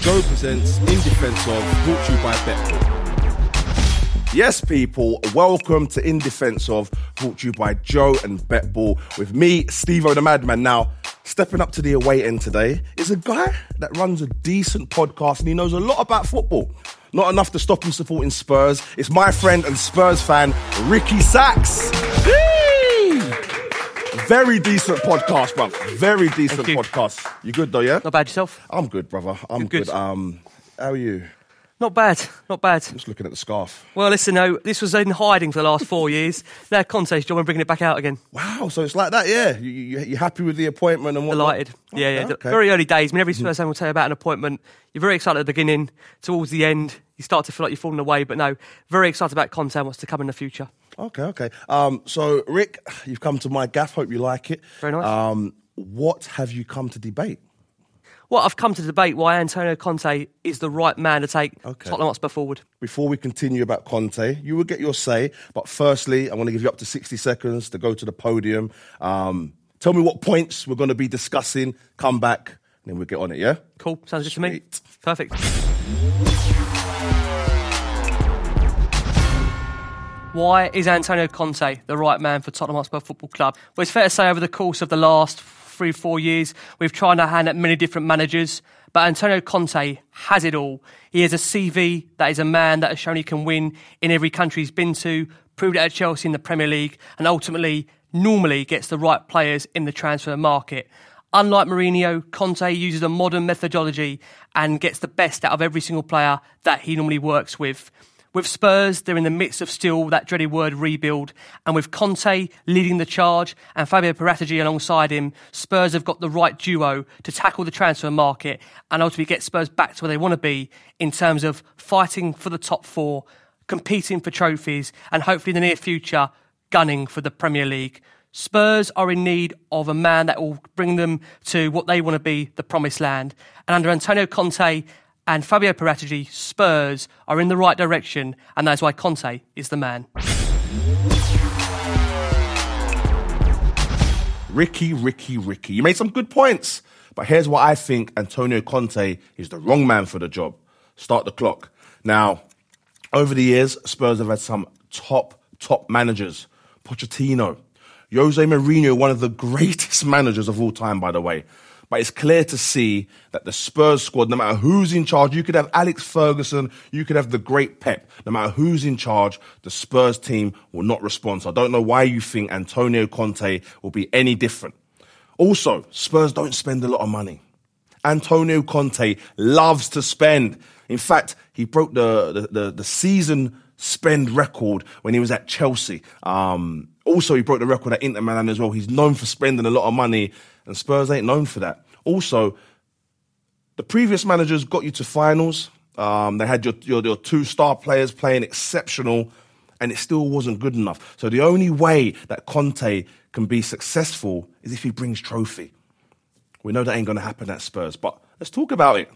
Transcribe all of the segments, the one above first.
Joe presents In Defense of, brought to you by Betball. Yes, people, welcome to In Defense of, brought to you by Joe and Betball, with me, Steve O the Madman. Now, stepping up to the away end today is a guy that runs a decent podcast and he knows a lot about football. Not enough to stop him supporting Spurs. It's my friend and Spurs fan, Ricky Sachs. Very decent podcast, bro. Very decent you. podcast. You good though, yeah? Not bad yourself? I'm good, brother. I'm Good, good. good. Um, how are you? Not bad, not bad. Just looking at the scarf. Well, listen, no, this was in hiding for the last four years. Now Conte's job and bringing it back out again. Wow, so it's like that, yeah. You, you, you happy with the appointment and what? Delighted. Yeah, yeah. Okay, okay. Very early days. I mean, every Spurs fan will tell you about an appointment. You're very excited at the beginning. Towards the end, you start to feel like you're falling away. But no, very excited about Conte and what's to come in the future. Okay, okay. Um, so Rick, you've come to my gaff. Hope you like it. Very nice. Um, what have you come to debate? Well, I've come to debate why Antonio Conte is the right man to take Okay. Tottenham Hotspur forward. Before we continue about Conte, you will get your say. But firstly, I want to give you up to 60 seconds to go to the podium. Um, tell me what points we're going to be discussing. Come back, and then we'll get on it, yeah? Cool. Sounds good to me. Perfect. Why is Antonio Conte the right man for Tottenham Hotspur Football Club? Well, it's fair to say over the course of the last three, four years, we've tried our hand at many different managers, but Antonio Conte has it all. He has a CV that is a man that has shown he can win in every country he's been to, proved it at Chelsea in the Premier League, and ultimately, normally gets the right players in the transfer market. Unlike Mourinho, Conte uses a modern methodology and gets the best out of every single player that he normally works with. With Spurs, they're in the midst of still that dreaded word rebuild. And with Conte leading the charge and Fabio Paratici alongside him, Spurs have got the right duo to tackle the transfer market and ultimately get Spurs back to where they want to be in terms of fighting for the top four, competing for trophies, and hopefully in the near future, gunning for the Premier League. Spurs are in need of a man that will bring them to what they want to be, the promised land. And under Antonio Conte and Fabio Paratici, Spurs are in the right direction, and that's why Conte is the man. Ricky, Ricky, Ricky. You made some good points. But here's what I think Antonio Conte is the wrong man for the job. Start the clock. Now, over the years, Spurs have had some top, top managers. Pochettino, Jose Mourinho, one of the greatest managers of all time, by the way. But it's clear to see that the Spurs squad, no matter who's in charge, you could have Alex Ferguson, you could have the great Pep. No matter who's in charge, the Spurs team will not respond. So I don't know why you think Antonio Conte will be any different. Also, Spurs don't spend a lot of money. Antonio Conte loves to spend. In fact, he broke the, the, the, the season spend record when he was at Chelsea. Um, also, he broke the record at Inter Milan as well. He's known for spending a lot of money, and Spurs ain't known for that. Also, the previous managers got you to finals. Um, they had your, your, your two star players playing exceptional, and it still wasn't good enough. So the only way that Conte can be successful is if he brings trophy. We know that ain't going to happen at Spurs, but let's talk about it.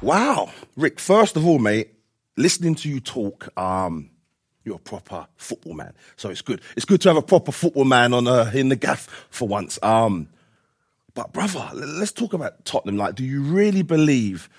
Wow, Rick. First of all, mate, listening to you talk, um, you're a proper football man. So it's good. It's good to have a proper football man on uh, in the gaff for once. Um, but brother, let's talk about Tottenham. Like, do you really believe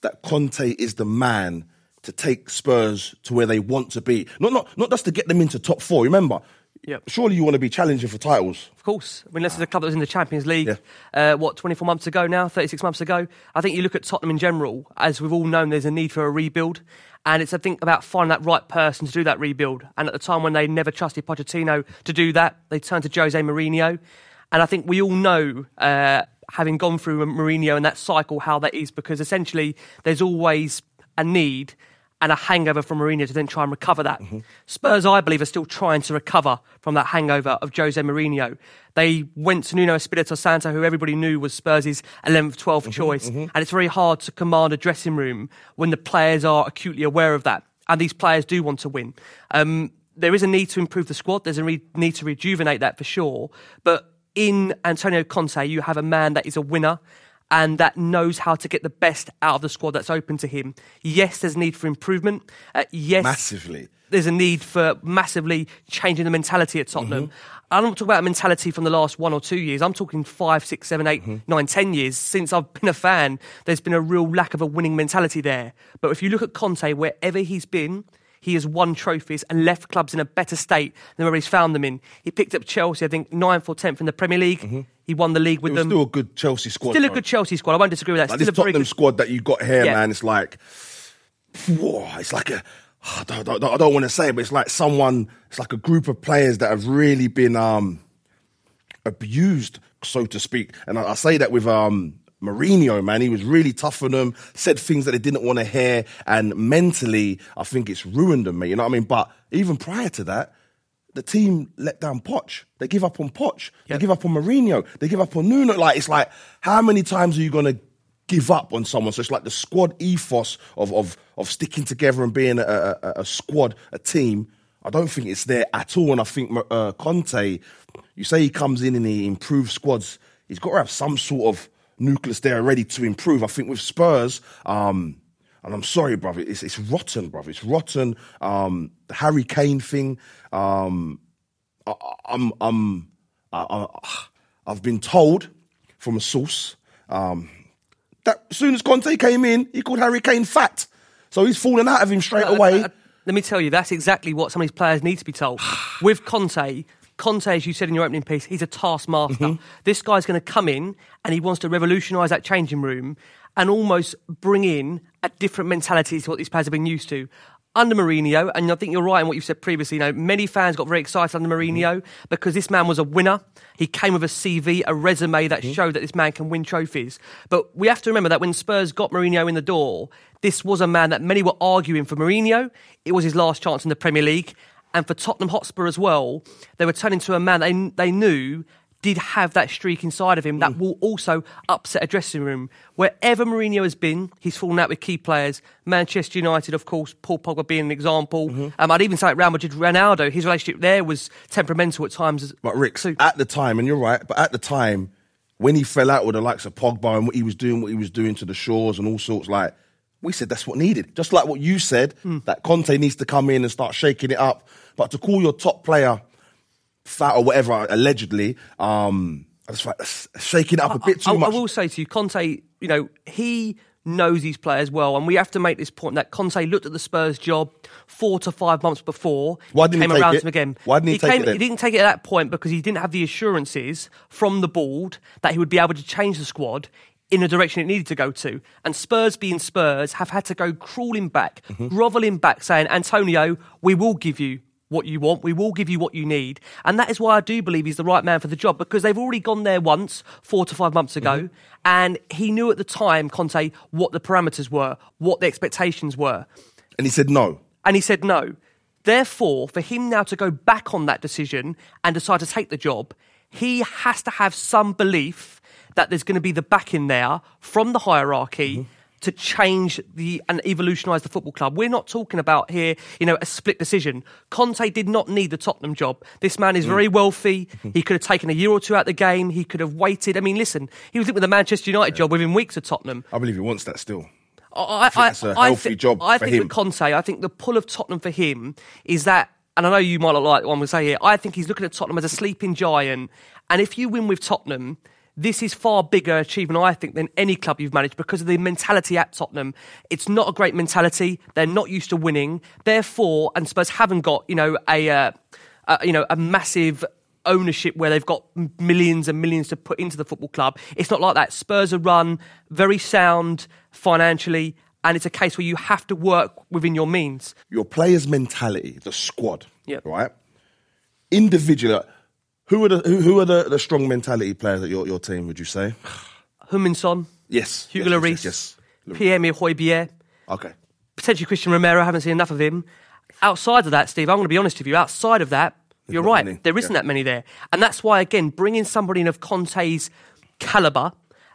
that Conte is the man to take Spurs to where they want to be? Not not not just to get them into top four. Remember, Yep. surely you want to be challenging for titles. Of course. I mean, this is a club that was in the Champions League, Yeah. uh, what, 24 months ago now, 36 months ago. I think you look at Tottenham in general, as we've all known, there's a need for a rebuild. And it's, I think, about finding that right person to do that rebuild. And at the time when they never trusted Pochettino to do that, they turned to Jose Mourinho. And I think we all know, uh, having gone through Mourinho and that cycle, how that is, because essentially there's always a need and a hangover from Mourinho to then try and recover that. Mm-hmm. Spurs, I believe, are still trying to recover from that hangover of Jose Mourinho. They went to Nuno Espirito Santo, who everybody knew was Spurs' 11th, 12th mm-hmm, choice, mm-hmm. and it's very hard to command a dressing room when the players are acutely aware of that. And these players do want to win. Um, there is a need to improve the squad. There's a re- need to rejuvenate that for sure. But in Antonio Conte, you have a man that is a winner and that knows how to get the best out of the squad that's open to him. Yes, there's need for improvement. Uh, yes, Massively. there's a need for massively changing the mentality at Tottenham. I'm not talking about mentality from the last one or two years. I'm talking five, six, seven, eight, Mm-hmm. nine, ten years since I've been a fan. There's been a real lack of a winning mentality there. But if you look at Conte, wherever he's been, he has won trophies and left clubs in a better state than where he's found them in. He picked up Chelsea, I think, ninth or tenth in the Premier League. He won the league with them. still a good Chelsea squad. Still a good Chelsea squad. I won't disagree with that. Like Still this a Tottenham good squad that you got here, Yeah. man. It's like, whoa, it's like a. I don't, I don't, I don't want to say it, but it's like someone. It's like a group of players that have really been um, abused, so to speak. And I, I say that with um, Mourinho, man. He was really tough on them, said things that they didn't want to hear, and mentally, I think it's ruined them, mate. You know what I mean? But even prior to that, the team let down Poch. They give up on Poch. They give up on Mourinho. They give up on Nuno. Like it's like, how many times are you gonna give up on someone? So it's like the squad ethos of of of sticking together and being a, a, a- squad, a team. I don't think it's there at all. And I think uh, Conte, you say he comes in and he improves squads. He's got to have some sort of nucleus there ready to improve. I think with Spurs, um, and I'm sorry, brother, it's it's rotten, brother. It's rotten. Um, the Harry Kane thing. Um, I, I'm I'm I, I've been told from a source um, that as soon as Conte came in, he called Harry Kane fat. So he's fallen out of him straight Uh, away. uh, let me tell you, that's exactly what some of these players need to be told. With Conte, Conte, as you said in your opening piece, he's a taskmaster. Mm-hmm. This guy's going to come in and he wants to revolutionise that changing room and almost bring in a different mentality to what these players have been used to. Under Mourinho, and I think you're right in what you've said previously. You know, many fans got very excited under mm-hmm. Mourinho because this man was a winner. He came with a CV, a resume that mm-hmm. showed that this man can win trophies. But we have to remember that when Spurs got Mourinho in the door, this was a man that many were arguing for Mourinho. It was his last chance in the Premier League. And for Tottenham Hotspur as well, they were turning to a man they, they knew did have that streak inside of him that mm. will also upset a dressing room. Wherever Mourinho has been, he's fallen out with key players. Manchester United, of course, Paul Pogba being an example. Mm-hmm. Um, I'd even say like Real Madrid, Ronaldo, his relationship there was temperamental at times. But Rick, So- at the time, and you're right, but at the time, when he fell out with the likes of Pogba and what he was doing, what he was doing to the Shores and all sorts, like we said, that's what needed. Just like what you said, mm. that Conte needs to come in and start shaking it up. But to call your top player fat or whatever, allegedly, um, I was like shaking it up a bit too I, I much. will say to you, Conte, you know, he knows these players well, and we have to make this point that Conte looked at the Spurs job four to five months before. Why didn't he came take around it? to him again. Why didn't he take came, it then? He didn't take it at that point because he didn't have the assurances from the board that he would be able to change the squad in the direction it needed to go to. And Spurs being Spurs have had to go crawling back, Mm-hmm. grovelling back, saying, Antonio, we will give you what you want. We will give you what you need. And that is why I do believe he's the right man for the job because they've already gone there once, four to five months ago. Mm-hmm. And he knew at the time, Conte, what the parameters were, what the expectations were. and he said no. And he said no. Therefore, for him now to go back on that decision and decide to take the job, he has to have some belief that there's going to be the backing there from the hierarchy to change the and evolutionise the football club. We're not talking about here, you know, a split decision. Conte did not need the Tottenham job. This man is mm. very wealthy. he could have taken a year or two out of the game. He could have waited. I mean, listen, he was with the Manchester United job within weeks of Tottenham. I believe he wants that still. I, think that's a healthy thi- job I for think him. with Conte, I think the pull of Tottenham for him is that, and I know you might not like what I'm going to say here. I think he's looking at Tottenham as a sleeping giant, and if you win with Tottenham. This is far bigger achievement, I think, than any club you've managed because of the mentality at Tottenham. It's not a great mentality. They're not used to winning. Therefore, and Spurs haven't got, you know, a, uh, you know, a massive ownership where they've got millions and millions to put into the football club. It's not like that. Spurs are run very sound financially, and it's a case where you have to work within your means. Your players' mentality, the squad, Yep. right? Individual. Who are the who, who are the, the strong mentality players at your, your team? Would you say? Heung-min Son, Yes. Hugo yes, Lloris, Yes. yes, Pierre-Emile Okay. potentially Christian Romero. I haven't seen enough of him. Outside of that, Steve, I'm going to be honest with you. Outside of that, you're right. many, There isn't yeah. that many there, and that's why again bringing somebody in of Conte's caliber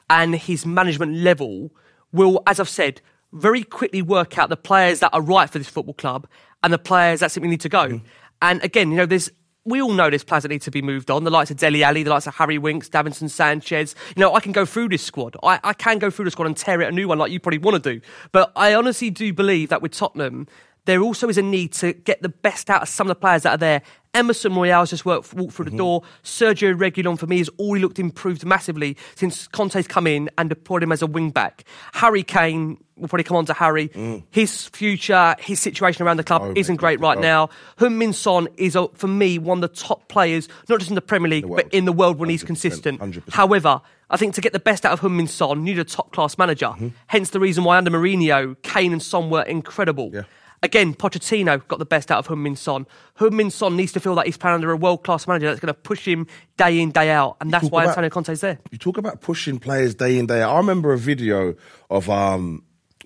and his management level will, as I've said, very quickly work out the players that are right for this football club and the players that simply need to go. Mm-hmm. And again, you know, there's we all know this players that need to be moved on. The likes of Dele Alli, the likes of Harry Winks, Davinson Sanchez. You know, I can go through this squad. I, I can go through the squad and tear it a new one like you probably want to do. But I honestly do believe that with Tottenham, there also is a need to get the best out of some of the players that are there, Emerson Royal's just worked, walked through Mm-hmm. the door. Sergio Reguilón for me has already looked improved massively since Conte's come in and deployed him as a wing back. Harry Kane, we'll probably come on to Harry. His future, his situation around the club Mm. Oh, isn't great right oh. now. Heung-min Son is, uh, for me, one of the top players, not just in the Premier League, world. but in the world when he's 100%, consistent. 100%. However, I think to get the best out of Heung-min Son, you need a top class manager. Mm-hmm. Hence the reason why under Mourinho, Kane and Son were incredible. Yeah. Again, Pochettino got the best out of Heung-min Son. Heung-min Son needs to feel that he's playing under a world class manager that's going to push him day in, day out. And that's why about- Antonio Conte's there. you talk about pushing players day in day out. I remember a video of um,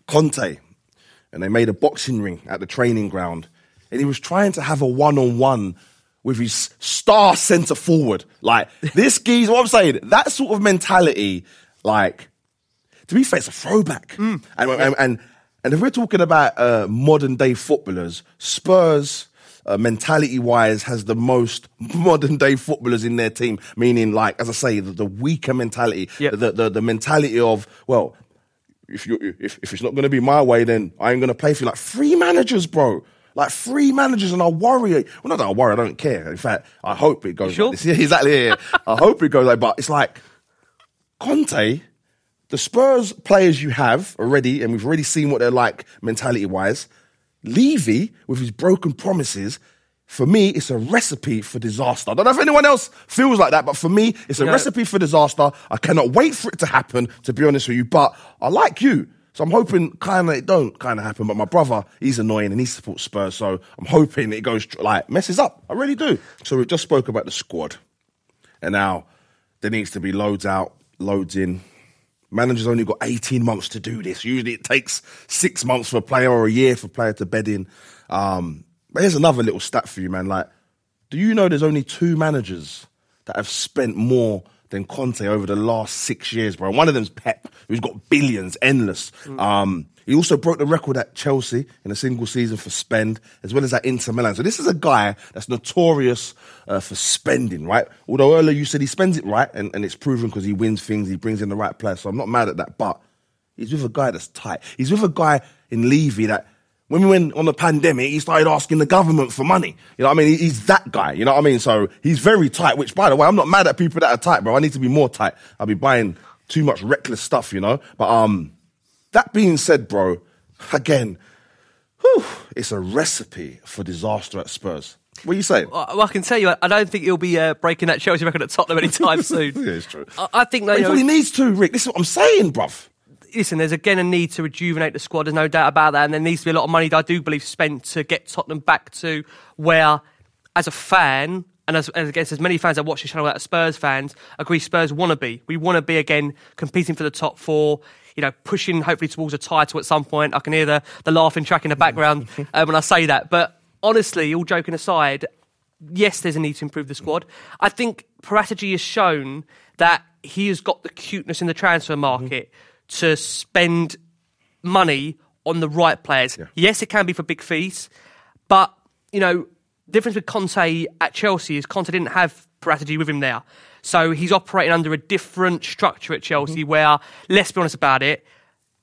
Conte, and they made a boxing ring at the training ground, and he was trying to have a one on one with his star centre forward. Like this geezer, what I'm saying, that sort of mentality, like to be fair, it's a throwback. And, and, and and if we're talking about uh, modern day footballers, Spurs. Uh, mentality wise has the most modern day footballers in their team meaning like as i say the, the weaker mentality Yep. the, the the mentality of well if you if, if it's not going to be my way then i ain't going to play for you like three managers bro like three managers and I worry. Well, not that I worry. I don't care. In fact, I hope it goes. sure? Like this. Yeah, exactly. Yeah, yeah. I hope it goes like. But it's like Conte, the Spurs players you have already, and we've already seen what they're like mentality wise. Levy, with his broken promises, for me, it's a recipe for disaster. I don't know if anyone else feels like that, but for me, it's a recipe for disaster. I cannot wait for it to happen, to be honest with you. But I like you. So I'm hoping kind of it don't kind of happen. But my brother, he's annoying and he supports Spurs. So I'm hoping it goes like messes up. I really do. So we just spoke about the squad. And now there needs to be loads out, loads in. Manager's only got 18 months to do this. Usually it takes six months for a player or a year for a player to bed in. Um, but here's another little stat for you, man. Like, do you know there's only two managers that have spent more than Conte over the last six years, bro? One of them's Pep, who's got billions, endless. Um, he also broke the record at Chelsea in a single season for spend, as well as at Inter Milan. So this is a guy that's notorious uh, for spending, right? Although earlier you said he spends it right, and, and it's proven because he wins things, he brings in the right players. So I'm not mad at that, but he's with a guy that's tight. He's with a guy in Levy that when we went on the pandemic, he started asking the government for money. You know what I mean? He's that guy. You know what I mean? So he's very tight, which by the way, I'm not mad at people that are tight, bro. I need to be more tight. I'll be buying too much reckless stuff, you know? But um that being said, bro, again, whew, it's a recipe for disaster at Spurs. What are you saying? Well, I can tell you, I don't think he'll be uh, breaking that Chelsea record at Tottenham anytime soon. Yeah, it's true. I, I think, he you know, probably needs to, Rick. This is what I'm saying, bruv. listen, there's again a need to rejuvenate the squad. There's no doubt about that. And there needs to be a lot of money that I do believe spent to get Tottenham back to where, as a fan, and as, as I guess as many fans that watch the channel that are Spurs fans, agree Spurs want to be. We want to be again competing for the top four. You know, pushing hopefully towards a title at some point. I can hear the, the laughing track in the background uh, when I say that. But honestly, all joking aside, yes, there's a need to improve the squad. I think Paratici has shown that he has got the cuteness in the transfer market to spend money on the right players. Yes, it can be for big fees, but you know, difference with Conte at Chelsea is Conte didn't have Paratici with him there. So he's operating under a different structure at Chelsea mm-hmm. where, let's be honest about it,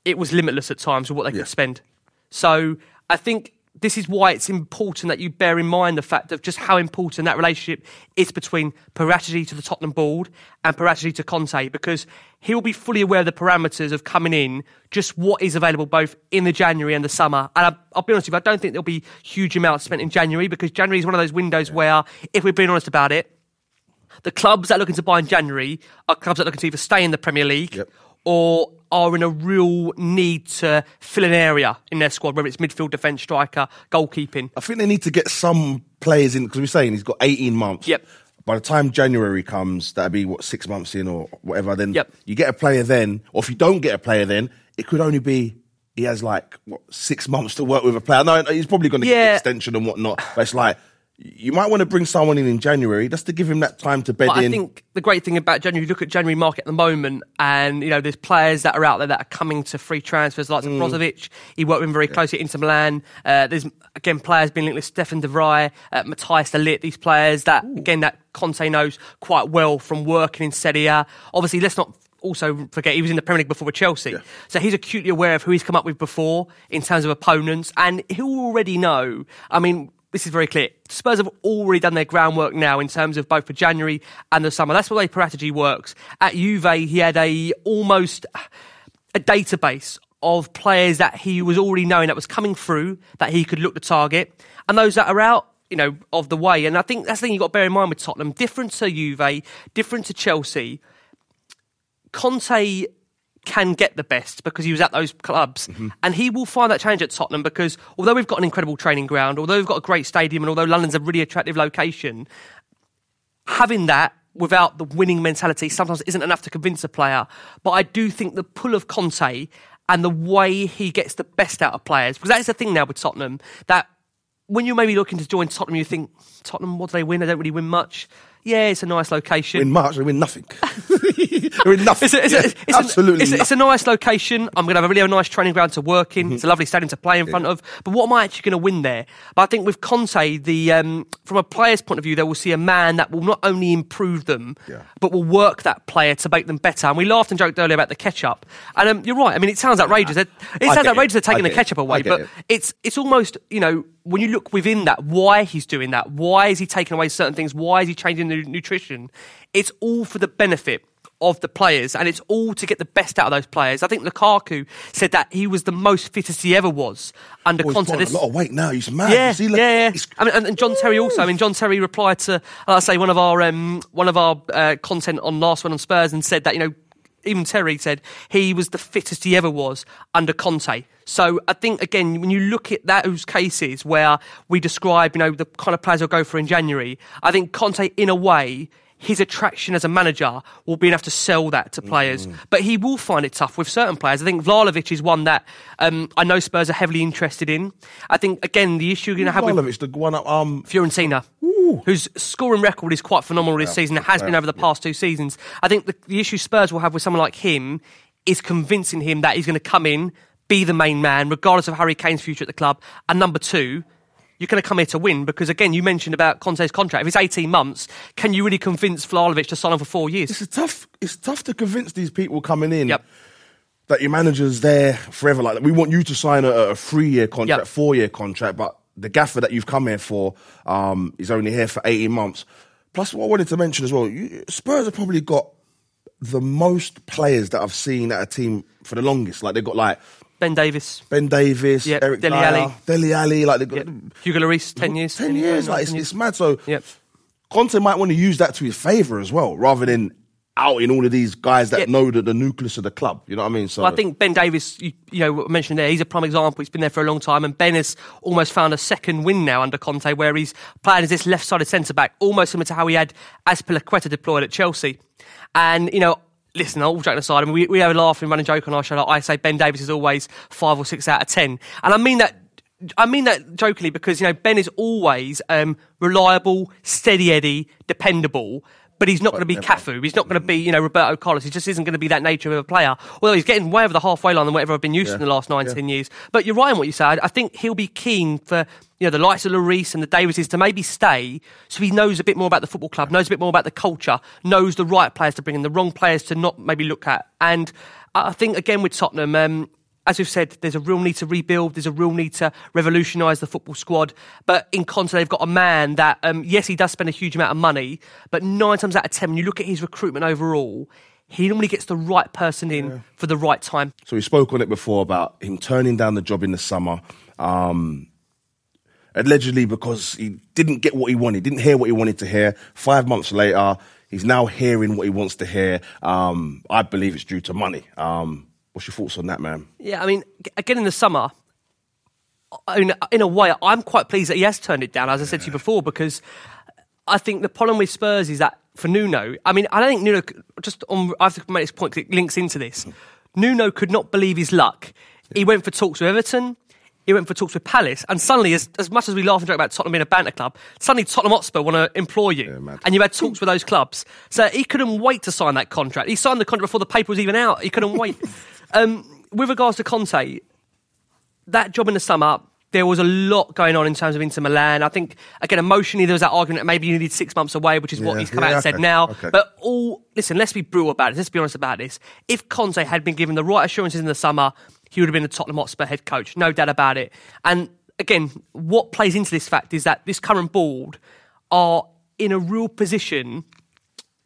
it was limitless at times with what they Yeah. could spend. So I think this is why it's important that you bear in mind the fact of just how important that relationship is between Paratici to the Tottenham board and Paratici to Conte because he will be fully aware of the parameters of coming in, just what is available both in the January and the summer. And I, I'll be honest with you, I don't think there'll be huge amounts spent in January because January is one of those windows where, if we're being honest about it, the clubs that are looking to buy in January are clubs that are looking to either stay in the Premier League Yep. or are in a real need to fill an area in their squad, whether it's midfield, defence, striker, goalkeeping. I think they need to get some players in because we're saying he's got 18 months. Yep. By the time January comes, that'd be what six months in or whatever. Then Yep. you get a player then, or if you don't get a player then, it could only be he has like what six months to work with a player. No, he's probably going to get an extension and whatnot. But it's like you might want to bring someone in in January just to give him that time to bed But in. I think the great thing about January, you look at January market at the moment, and you know there's players that are out there that are coming to free transfers, like Mm. Brozovic. He worked with him very closely at Inter Milan. Uh, there's again players being linked with Stefan De Vrij, uh, Matthijs De Ligt, these players that again that Conte knows quite well from working in Serie A. Obviously, let's not also forget he was in the Premier League before with Chelsea, so he's acutely aware of who he's come up with before in terms of opponents, and he'll already know. I mean. This is very clear. Spurs have already done their groundwork now in terms of both for January and the summer. That's the way strategy works. At Juve, he had a almost a database of players that he was already knowing that was coming through that he could look to target, and those that are out, you know, of the way. And I think that's the thing you've got to bear in mind with Tottenham. Different to Juve, different to Chelsea. Conte can get the best because he was at those clubs. Mm-hmm. And he will find that challenge at Tottenham because although we've got an incredible training ground, although we've got a great stadium, and although London's a really attractive location, having that without the winning mentality sometimes isn't enough to convince a player. But I do think the pull of Conte and the way he gets the best out of players, because that's the thing now with Tottenham, that when you're maybe looking to join Tottenham, you think, Tottenham, what do they win? They don't really win much. Yeah, it's a nice location. Win March, they win nothing. they win nothing. It's a, it's, Yeah, a, it's, absolutely. a, it's, a, nice location. I'm going to have a really nice training ground to work in. Mm-hmm. It's a lovely stadium to play in front of. But what am I actually going to win there? But I think with Conte, the um, from a player's point of view, they will see a man that will not only improve them, Yeah. but will work that player to make them better. And we laughed and joked earlier about the ketchup. And um, you're right. I mean, it sounds outrageous. It, sounds outrageous it. they're taking the it. ketchup away, but it. it's it's almost you know when you look within that why he's doing that why is he taking away certain things why is he changing the nutrition it's all for the benefit of the players and it's all to get the best out of those players i think lukaku said that he was the most fittest he ever was under Oh, he's Conte This- a lot of weight now. He's mad. yeah, see, look, yeah, yeah. he's- I mean, and, and John Terry also. I mean, John Terry replied to, I say, one of our um, one of our uh, content on last one on Spurs, and said that you know, even Terry said he was the fittest he ever was under Conte. So I think again, when you look at those cases where we describe, you know, the kind of players will go for in January, I think Conte, in a way. His attraction as a manager will be enough to sell that to players, but he will find it tough with certain players. I think Vlahovic is one that um, I know Spurs are heavily interested in. I think again the issue you're going to have with Vlahovic, the one up, um, Fiorentina, whose scoring record is quite phenomenal this season. It has been over the past two seasons. I think the, the issue Spurs will have with someone like him is convincing him that he's going to come in, be the main man, regardless of Harry Kane's future at the club. And number two, you're going to come here to win because, again, you mentioned about Conte's contract. If it's 18 months, can you really convince Vlahovic to sign on for four years? it's tough. It's tough to convince these people coming in Yep. that your manager's there forever. Like we want you to sign a, a three-year contract, Yep. four-year contract, but the gaffer that you've come here for um, is only here for eighteen months. Plus, what I wanted to mention as well, you, Spurs have probably got the most players that I've seen at a team for the longest. Like they've got like Ben Davies, Ben Davies, Yep, Eric Dele Dier, Alli. Dele Alli, like they've got yep. Hugo Lloris, 10 years. 10 years. Like, it's, it's mad. So Yep. Conte might want to use that to his favour as well, rather than outing all of these guys that know the, the nucleus of the club. You know what I mean? So Well, I think Ben Davies, you, you know, mentioned there, he's a prime example. He's been there for a long time, and Ben has almost found a second win now under Conte, where he's playing as this left-sided centre back, almost similar to how he had Azpilicueta deployed at Chelsea. And you know, listen, I'll all joking aside, I mean, we, we have a laugh and running joke on our show. Like I say, Ben Davies is always five or six out of ten, and I mean that. I mean that jokingly because you know Ben is always um, reliable, steady Eddie, dependable. But he's not going to be Cafu. He's not going to be, you know, Roberto Carlos. He just isn't going to be that nature of a player. Although he's getting way over the halfway line than whatever I've been used to in the last nine, ten years. But you're right in what you said. I think he'll be keen for, you know, the likes of Lloris and the Davises to maybe stay so he knows a bit more about the football club, knows a bit more about the culture, knows the right players to bring in, the wrong players to not maybe look at. And I think, again, with Tottenham, um, as we've said, there's a real need to rebuild. There's a real need to revolutionise the football squad. But in Conte, they've got a man that, um, yes, he does spend a huge amount of money, but nine times out of ten, when you look at his recruitment overall, he normally gets the right person in for the right time. So we spoke on it before about him turning down the job in the summer, um, allegedly because he didn't get what he wanted, didn't hear what he wanted to hear. Five months later, he's now hearing what he wants to hear. Um, I believe it's due to money. Um, what's your thoughts on that, man? Yeah, I mean, again in the summer, I mean, in a way, I'm quite pleased that he has turned it down, as I said to you before, because I think the problem with Spurs is that for Nuno, I mean, I don't think Nuno, just on, I have to make this point 'cause it links into this. Nuno could not believe his luck. He went for talks with Everton. He went for talks with Palace, and suddenly, as, as much as we laugh and joke about Tottenham being a banter club, suddenly Tottenham Hotspur want to employ you, mad. and you had talks with those clubs. So he couldn't wait to sign that contract. He signed the contract before the paper was even out. He couldn't wait. um, with regards to Conte, that job in the summer, there was a lot going on in terms of Inter Milan. I think, again, emotionally, there was that argument that maybe you needed six months away, which is what he's come yeah, out and said now. okay. But all, listen, let's be brutal about it. Let's be honest about this. If Conte had been given the right assurances in the summer, he would have been a Tottenham Hotspur head coach, no doubt about it. And again, what plays into this fact is that this current board are in a real position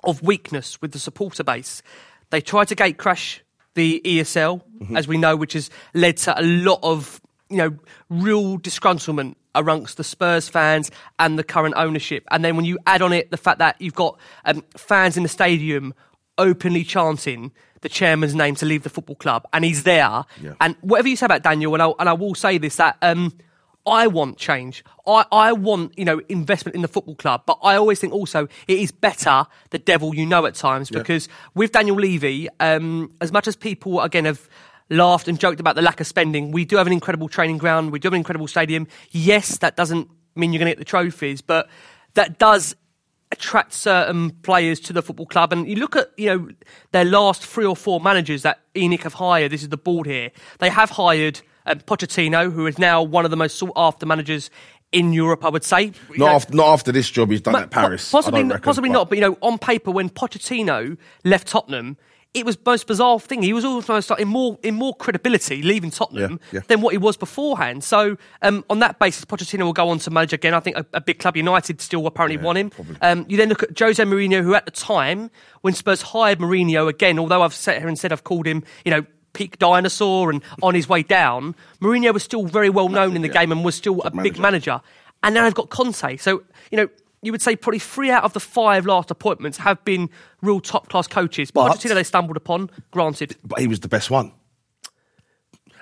of weakness with the supporter base. They tried to gate crash the ESL, Mm-hmm. as we know, which has led to a lot of you know real disgruntlement amongst the Spurs fans and the current ownership. And then when you add on it the fact that you've got um, fans in the stadium openly chanting the chairman's name to leave the football club, and he's there. Yeah. And whatever you say about Daniel, and I, and I will say this that. Um, I want change. I, I want, you know, investment in the football club. But I always think also it is better the devil you know at times because with Daniel Levy, um, as much as people again have laughed and joked about the lack of spending, we do have an incredible training ground. We do have an incredible stadium. Yes, that doesn't mean you're going to get the trophies, but that does attract certain players to the football club. And you look at, you know, their last three or four managers that ENIC have hired. This is the board here. They have hired um, Pochettino, who is now one of the most sought after managers in Europe, I would say. You Not know, after, not after this job he's done but at Paris. Possibly, reckon, possibly but- not. But you know, on paper, when Pochettino left Tottenham, it was the most bizarre thing. He was almost like in more in more credibility leaving Tottenham Yeah, yeah. than what he was beforehand. So um, on that basis, Pochettino will go on to manage again. I think a, a big club, United, still apparently Yeah, want him. Um, you then look at Jose Mourinho, who at the time when Spurs hired Mourinho again, although I've sat here and said I've called him, you know. Peak dinosaur and on his way down, Mourinho was still very well known in the yeah. game and was still a big manager. manager. And now they've got Conte. So, you know, you would say probably three out of the five last appointments have been real top class coaches. But- Pochettino they stumbled upon, granted. but he was the best one.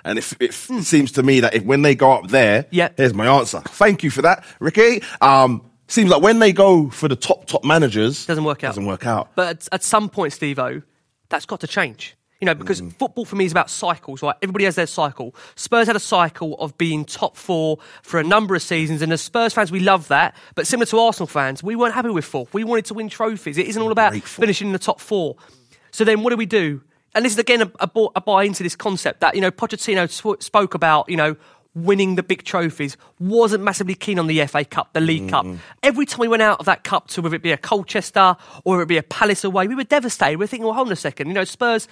And if it seems to me that if when they go up there, Hmm. Yeah. here's my answer. Thank you for that, Ricky. Um, seems like when they go for the top top managers, Doesn't work out. Doesn't work out. But at, at some point, Steve O, that's got to change. You know, because Mm. football for me is about cycles, right? Everybody has their cycle. Spurs had a cycle of being top four for a number of seasons, and as Spurs fans, we love that. But similar to Arsenal fans, we weren't happy with fourth. We wanted to win trophies. It isn't all about football. finishing in the top four. So then, what do we do? And this is again a, a, a buy into this concept that you know Pochettino sw- spoke about. You know. Winning the big trophies wasn't massively keen on the FA Cup, the League Cup. Every time we went out of that cup to whether it be a Colchester or whether it be a Palace away, we were devastated. We are thinking, well, hold on a second. You know, Spurs.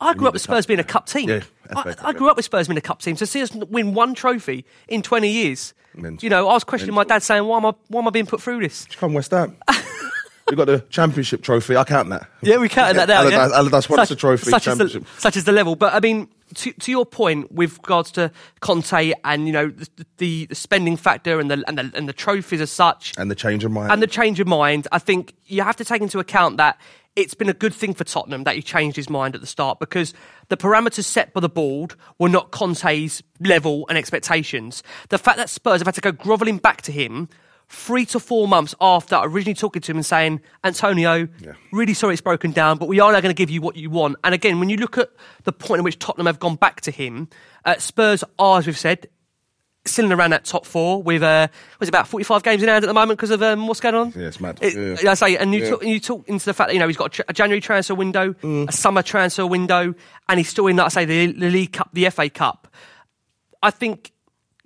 I grew up with the cup. Spurs being a cup team. Yeah, I, I grew up with Spurs being a cup team. So see us win one trophy in 20 years. Mental. You know, I was questioning my dad saying, why am I, why am I being put through this? Come West Ham. we got the championship trophy. I count that. Yeah, we counted that down. Allardyce, yeah? Allardyce won us a Such- trophy. Such is, the, championship. such is the level. But I mean, to, to your point with regards to Conte and you know the, the, the spending factor and the, and the and the trophies as such, and the change of mind. and the change of mind, I think you have to take into account that it's been a good thing for Tottenham that he changed his mind at the start because the parameters set by the board were not Conte's level and expectations. The fact that Spurs have had to go grovelling back to him three to four months after originally talking to him and saying, Antonio, Yeah. really sorry it's broken down, but we are now going to give you what you want. And again, when you look at the point in which Tottenham have gone back to him, uh, Spurs are, as we've said, still in around that top four with uh, was it about 45 games in hand at the moment because of um, what's going on. Yeah, it's mad. It- Yeah. I say, and you, Yeah. talk, and you talk into the fact that you know he's got a, tr- a January transfer window, Mm. a summer transfer window, and he's still in, like I say, the, the League Cup, the FA Cup. I think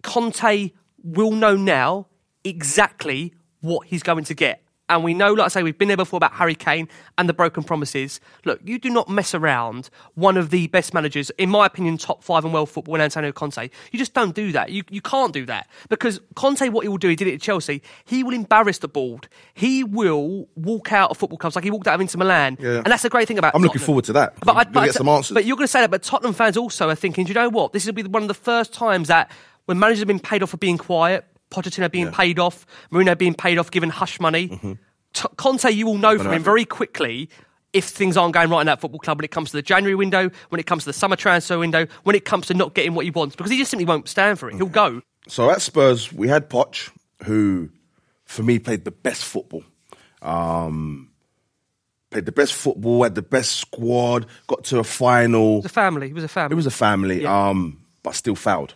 Conte will know now exactly what he's going to get. And we know, like I say, we've been there before about Harry Kane and the broken promises. Look, you do not mess around one of the best managers, in my opinion, top five in world football, in Antonio Conte. You just don't do that. You, you can't do that. Because Conte, what he will do, he did it at Chelsea, he will embarrass the board. He will walk out of football clubs like he walked out of Inter Milan. Yeah. And that's the great thing about I'm looking forward to that. But, I, but, get some answers. but you're going to say that, but Tottenham fans also are thinking, do you know what? This will be one of the first times that when managers have been paid off for being quiet, Pochettino being paid off, Mourinho being paid off, given hush money. Mm-hmm. T- Conte, you will know from him very quickly if things aren't going right in that football club when it comes to the January window, when it comes to the summer transfer window, when it comes to not getting what he wants, because he just simply won't stand for it. He'll go. So at Spurs, we had Poch, who, for me, played the best football. Um, played the best football, had the best squad, got to a final. It was a family. It was a family. It was a family, Yeah. um, but still fouled.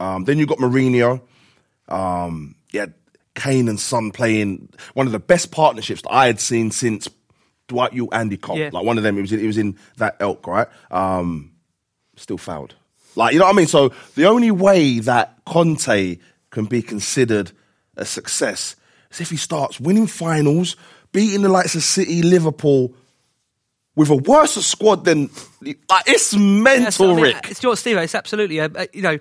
Um, then you got Mourinho. Um, yeah, Kane and Son playing one of the best partnerships that I had seen since Dwight Yorke, Andy Cole. Yeah. Like one of them, it was in, it was in that elk, right? Um, still fouled. Like you know what I mean. So the only way that Conte can be considered a success is if he starts winning finals, beating the likes of City, Liverpool. With a worse squad than like it's Yeah, mental, so, I mean, Rick. It's your Steve. It's absolutely. Uh, uh, you know,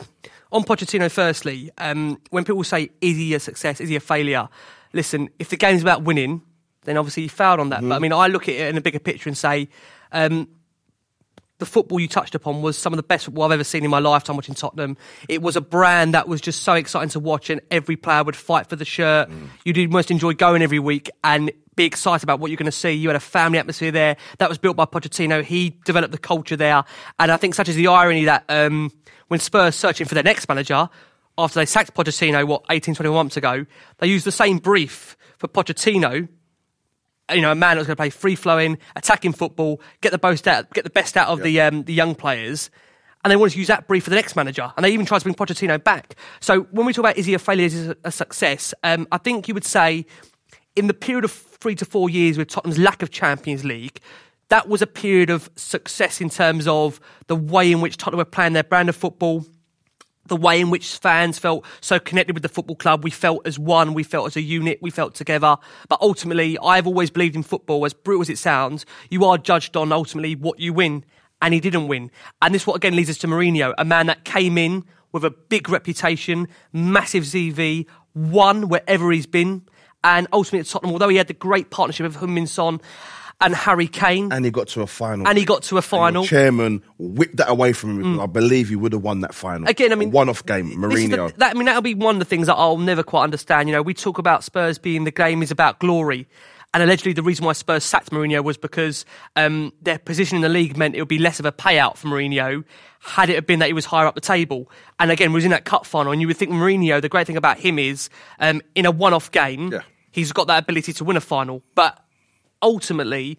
on Pochettino, firstly, um, when people say, is he a success, is he a failure? Listen, if the game's about winning, then obviously he failed on that. But I mean, I look at it in a bigger picture and say, um, the football you touched upon was some of the best football I've ever seen in my lifetime watching Tottenham. It was a brand that was just so exciting to watch, and every player would fight for the shirt. Mm. You did most enjoy going every week and be excited about what you're going to see. You had a family atmosphere there that was built by Pochettino. He developed the culture there, and I think such is the irony that um, when Spurs searching for their next manager after they sacked Pochettino, what 18, 21 months ago, they used the same brief for Pochettino you know, a man that was going to play free flowing, attacking football, get the best out, get the best out of the um, the young players. And they wanted to use that brief for the next manager, and they even tried to bring Pochettino back. So when we talk about is he a failure, is he a success? Um, I think you would say in the period of three to four years with Tottenham's lack of Champions League, that was a period of success in terms of the way in which Tottenham were playing their brand of football, the way in which fans felt so connected with the football club. We felt as one, we felt as a unit, we felt together. But ultimately, I've always believed in football, as brutal as it sounds, you are judged on ultimately what you win. And he didn't win. And this what again leads us to Mourinho, a man that came in with a big reputation, massive CV, won wherever he's been. And ultimately at Tottenham, although he had the great partnership of Heung-min Son, and Harry Kane. And he got to a final. And he got to a final. chairman whipped that away from him. Mm. I believe he would have won that final. Again, I mean, one off game, Mourinho. The, that, I mean, that'll be one of the things that I'll never quite understand. You know, we talk about Spurs being the game is about glory. And allegedly, the reason why Spurs sacked Mourinho was because um, their position in the league meant it would be less of a payout for Mourinho had it been that he was higher up the table. And again, was in that cup final. And you would think Mourinho, the great thing about him is um, in a one off game, yeah. he's got that ability to win a final. But ultimately,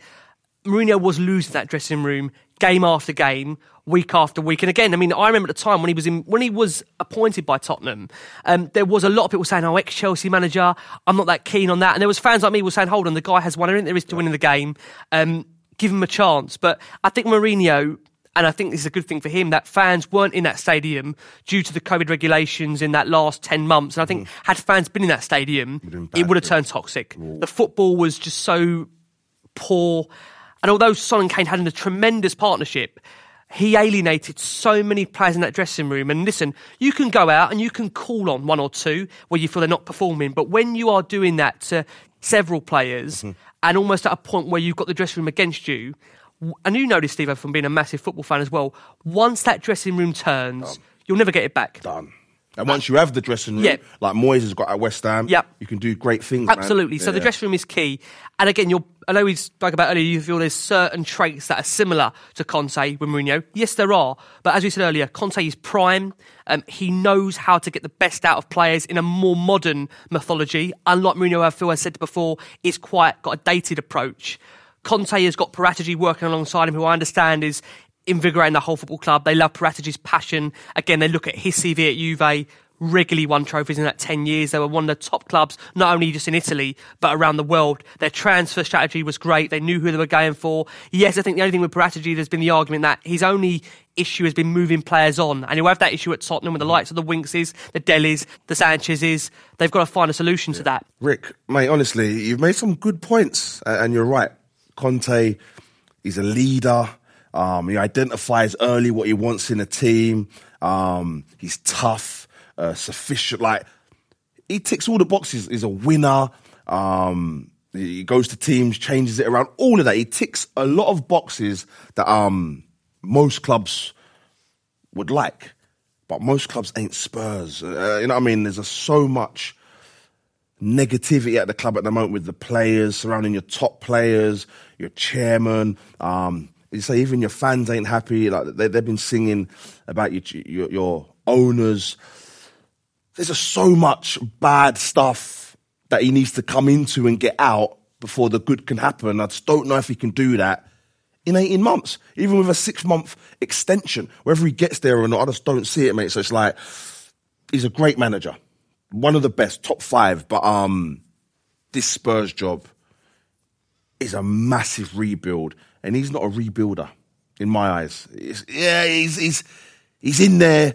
Mourinho was losing that dressing room game after game, week after week. And again, I mean, I remember at the time when he was in, when he was appointed by Tottenham, um, there was a lot of people saying, "Oh, ex Chelsea manager, I'm not that keen on that." And there was fans like me were saying, "Hold on, the guy has won everything there is to win in the game. Um, give him a chance." But I think Mourinho. And I think this is a good thing for him that fans weren't in that stadium due to the COVID regulations in that last 10 months. And I think mm. had fans been in that stadium, it would have turned toxic. The football was just so poor and although Son and Kane had a tremendous partnership, he alienated so many players in that dressing room. And listen, you can go out and you can call on one or two where you feel they're not performing. But when you are doing that to several players mm-hmm. and almost at a point where you've got the dressing room against you, and you know this, Steve, from being a massive football fan as well, once that dressing room turns, Done. you'll never get it back. Done. And once you have the dressing room, yep. like Moyes has got at West Ham, yep. you can do great things. Absolutely. So yeah. the dressing room is key. And again, you're, I know we spoke about earlier, you feel there's certain traits that are similar to Conte with Mourinho. Yes, there are. But as we said earlier, Conte is prime. Um, he knows how to get the best out of players in a more modern mythology. Unlike Mourinho, I feel I said before, is quite got a dated approach. Conte has got Paratici working alongside him, who I understand is invigorating the whole football club. They love Paratici's passion. Again, they look at his CV at Juve regularly won trophies in that 10 years. They were one of the top clubs, not only just in Italy, but around the world. Their transfer strategy was great. They knew who they were going for. Yes, I think the only thing with Paratici, there's been the argument that his only issue has been moving players on. And you'll have that issue at Tottenham with the likes of the Winkses, the Delis, the Sanchez's. They've got to find a solution yeah. to that. Rick, mate, honestly, you've made some good points. And you're right. Conte, he's a leader. Um, he identifies early what he wants in a team. Um, he's tough uh, sufficient. Like he ticks all the boxes. He's a winner. Um, he goes to teams, changes it around. All of that. He ticks a lot of boxes that um, most clubs would like, but most clubs ain't Spurs. Uh, you know what I mean? There's a, so much negativity at the club at the moment with the players surrounding your top players, your chairman. Um, you say even your fans ain't happy. Like they, have been singing about your, your, your owners there's just so much bad stuff that he needs to come into and get out before the good can happen. I just don't know if he can do that in 18 months, even with a six month extension. Whether he gets there or not, I just don't see it, mate. So it's like, he's a great manager, one of the best, top five. But um, this Spurs job is a massive rebuild, and he's not a rebuilder in my eyes. It's, yeah, he's, he's, he's in there,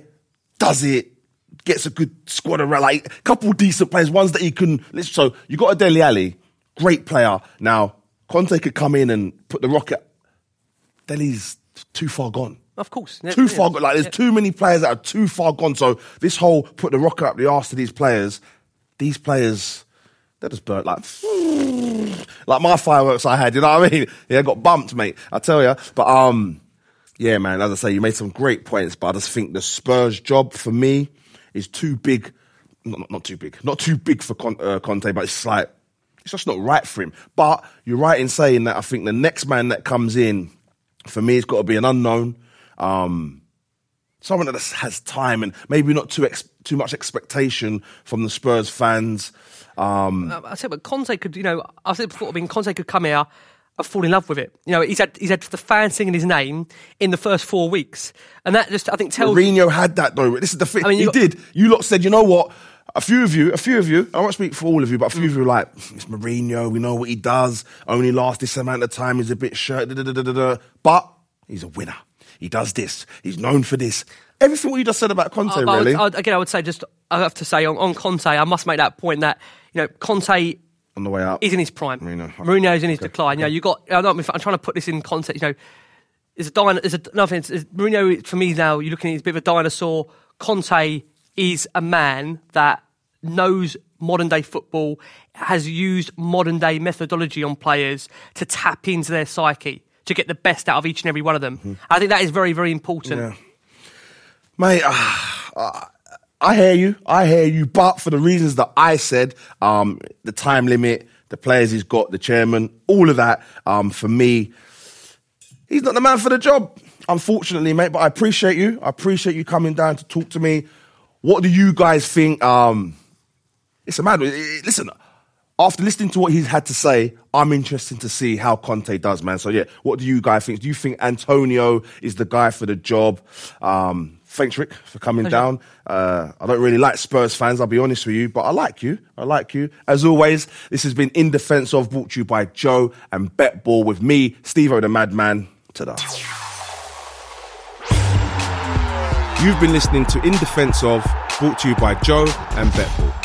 does it, gets a good squad around, like a couple decent players, ones that he can. So you got a Dele Alli, great player. Now Conte could come in and put the rocket. Dele's too far gone. Of course. Too far gone. Like, there's Yeah. too many players that are too far gone. So this whole put the rocket up the arse to these players, these players, they're just burnt like, like my fireworks I had. You know what I mean? Yeah, got bumped, mate. I tell you. But um, yeah, man. As I say, you made some great points, but I just think the Spurs job for me is too big. Not, not, too big. Not too big for Con- uh, Conte, but it's like it's just not right for him. But you're right in saying that I think the next man that comes in, for me, it's got to be an unknown. Um, someone that has time and maybe not too ex- too much expectation from the Spurs fans. Um, I said, but Conte could, you know, I said before, I mean, Conte could come here and fall in love with it. You know, he's had he's had the fans singing his name in the first four weeks, and that just I think tells. Mourinho had that though. This is the thing. I mean, he got- did. You lot said, you know what? A few of you, a few of you, I won't speak for all of you, but a few of you were like, it's Mourinho, we know what he does, only lasts this amount of time, he's a bit shirt, da, da, da, da, da, da. but he's a winner. He does this. He's known for this. Everything what you just said about Conte, I would- really. I would- again, I would say just I have to say on, on Conte, I must make that point that you know Conte on the way out. is in his prime. Mourinho. Mourinho's in his decline. You know, you got. I don't know if I'm trying to put this in context. You know, is a dino, is a nothing. Mourinho for me now. You're looking at he's a bit of a dinosaur. Conte is a man that knows modern day football, has used modern day methodology on players to tap into their psyche to get the best out of each and every one of them. Mm-hmm. I think that is very, very important. Yeah. Mate, ah, ah, I hear you. I hear you. But for the reasons that I said, um, the time limit, the players he's got, the chairman, all of that, um, for me, he's not the man for the job, unfortunately, mate. But I appreciate you. I appreciate you coming down to talk to me. What do you guys think? Um, it's a mad. Listen, after listening to what he's had to say, I'm interested to see how Conte does, man. So yeah, what do you guys think? Do you think Antonio is the guy for the job? Um, thanks, Rick, for coming down. Uh, I don't really like Spurs fans, I'll be honest with you, but I like you. I like you. As always, this has been In Defense of, brought to you by Joe and Betball with me, Steve O the Madman. Ta-da. You've been listening to In Defense of, brought to you by Joe and Bet Ball.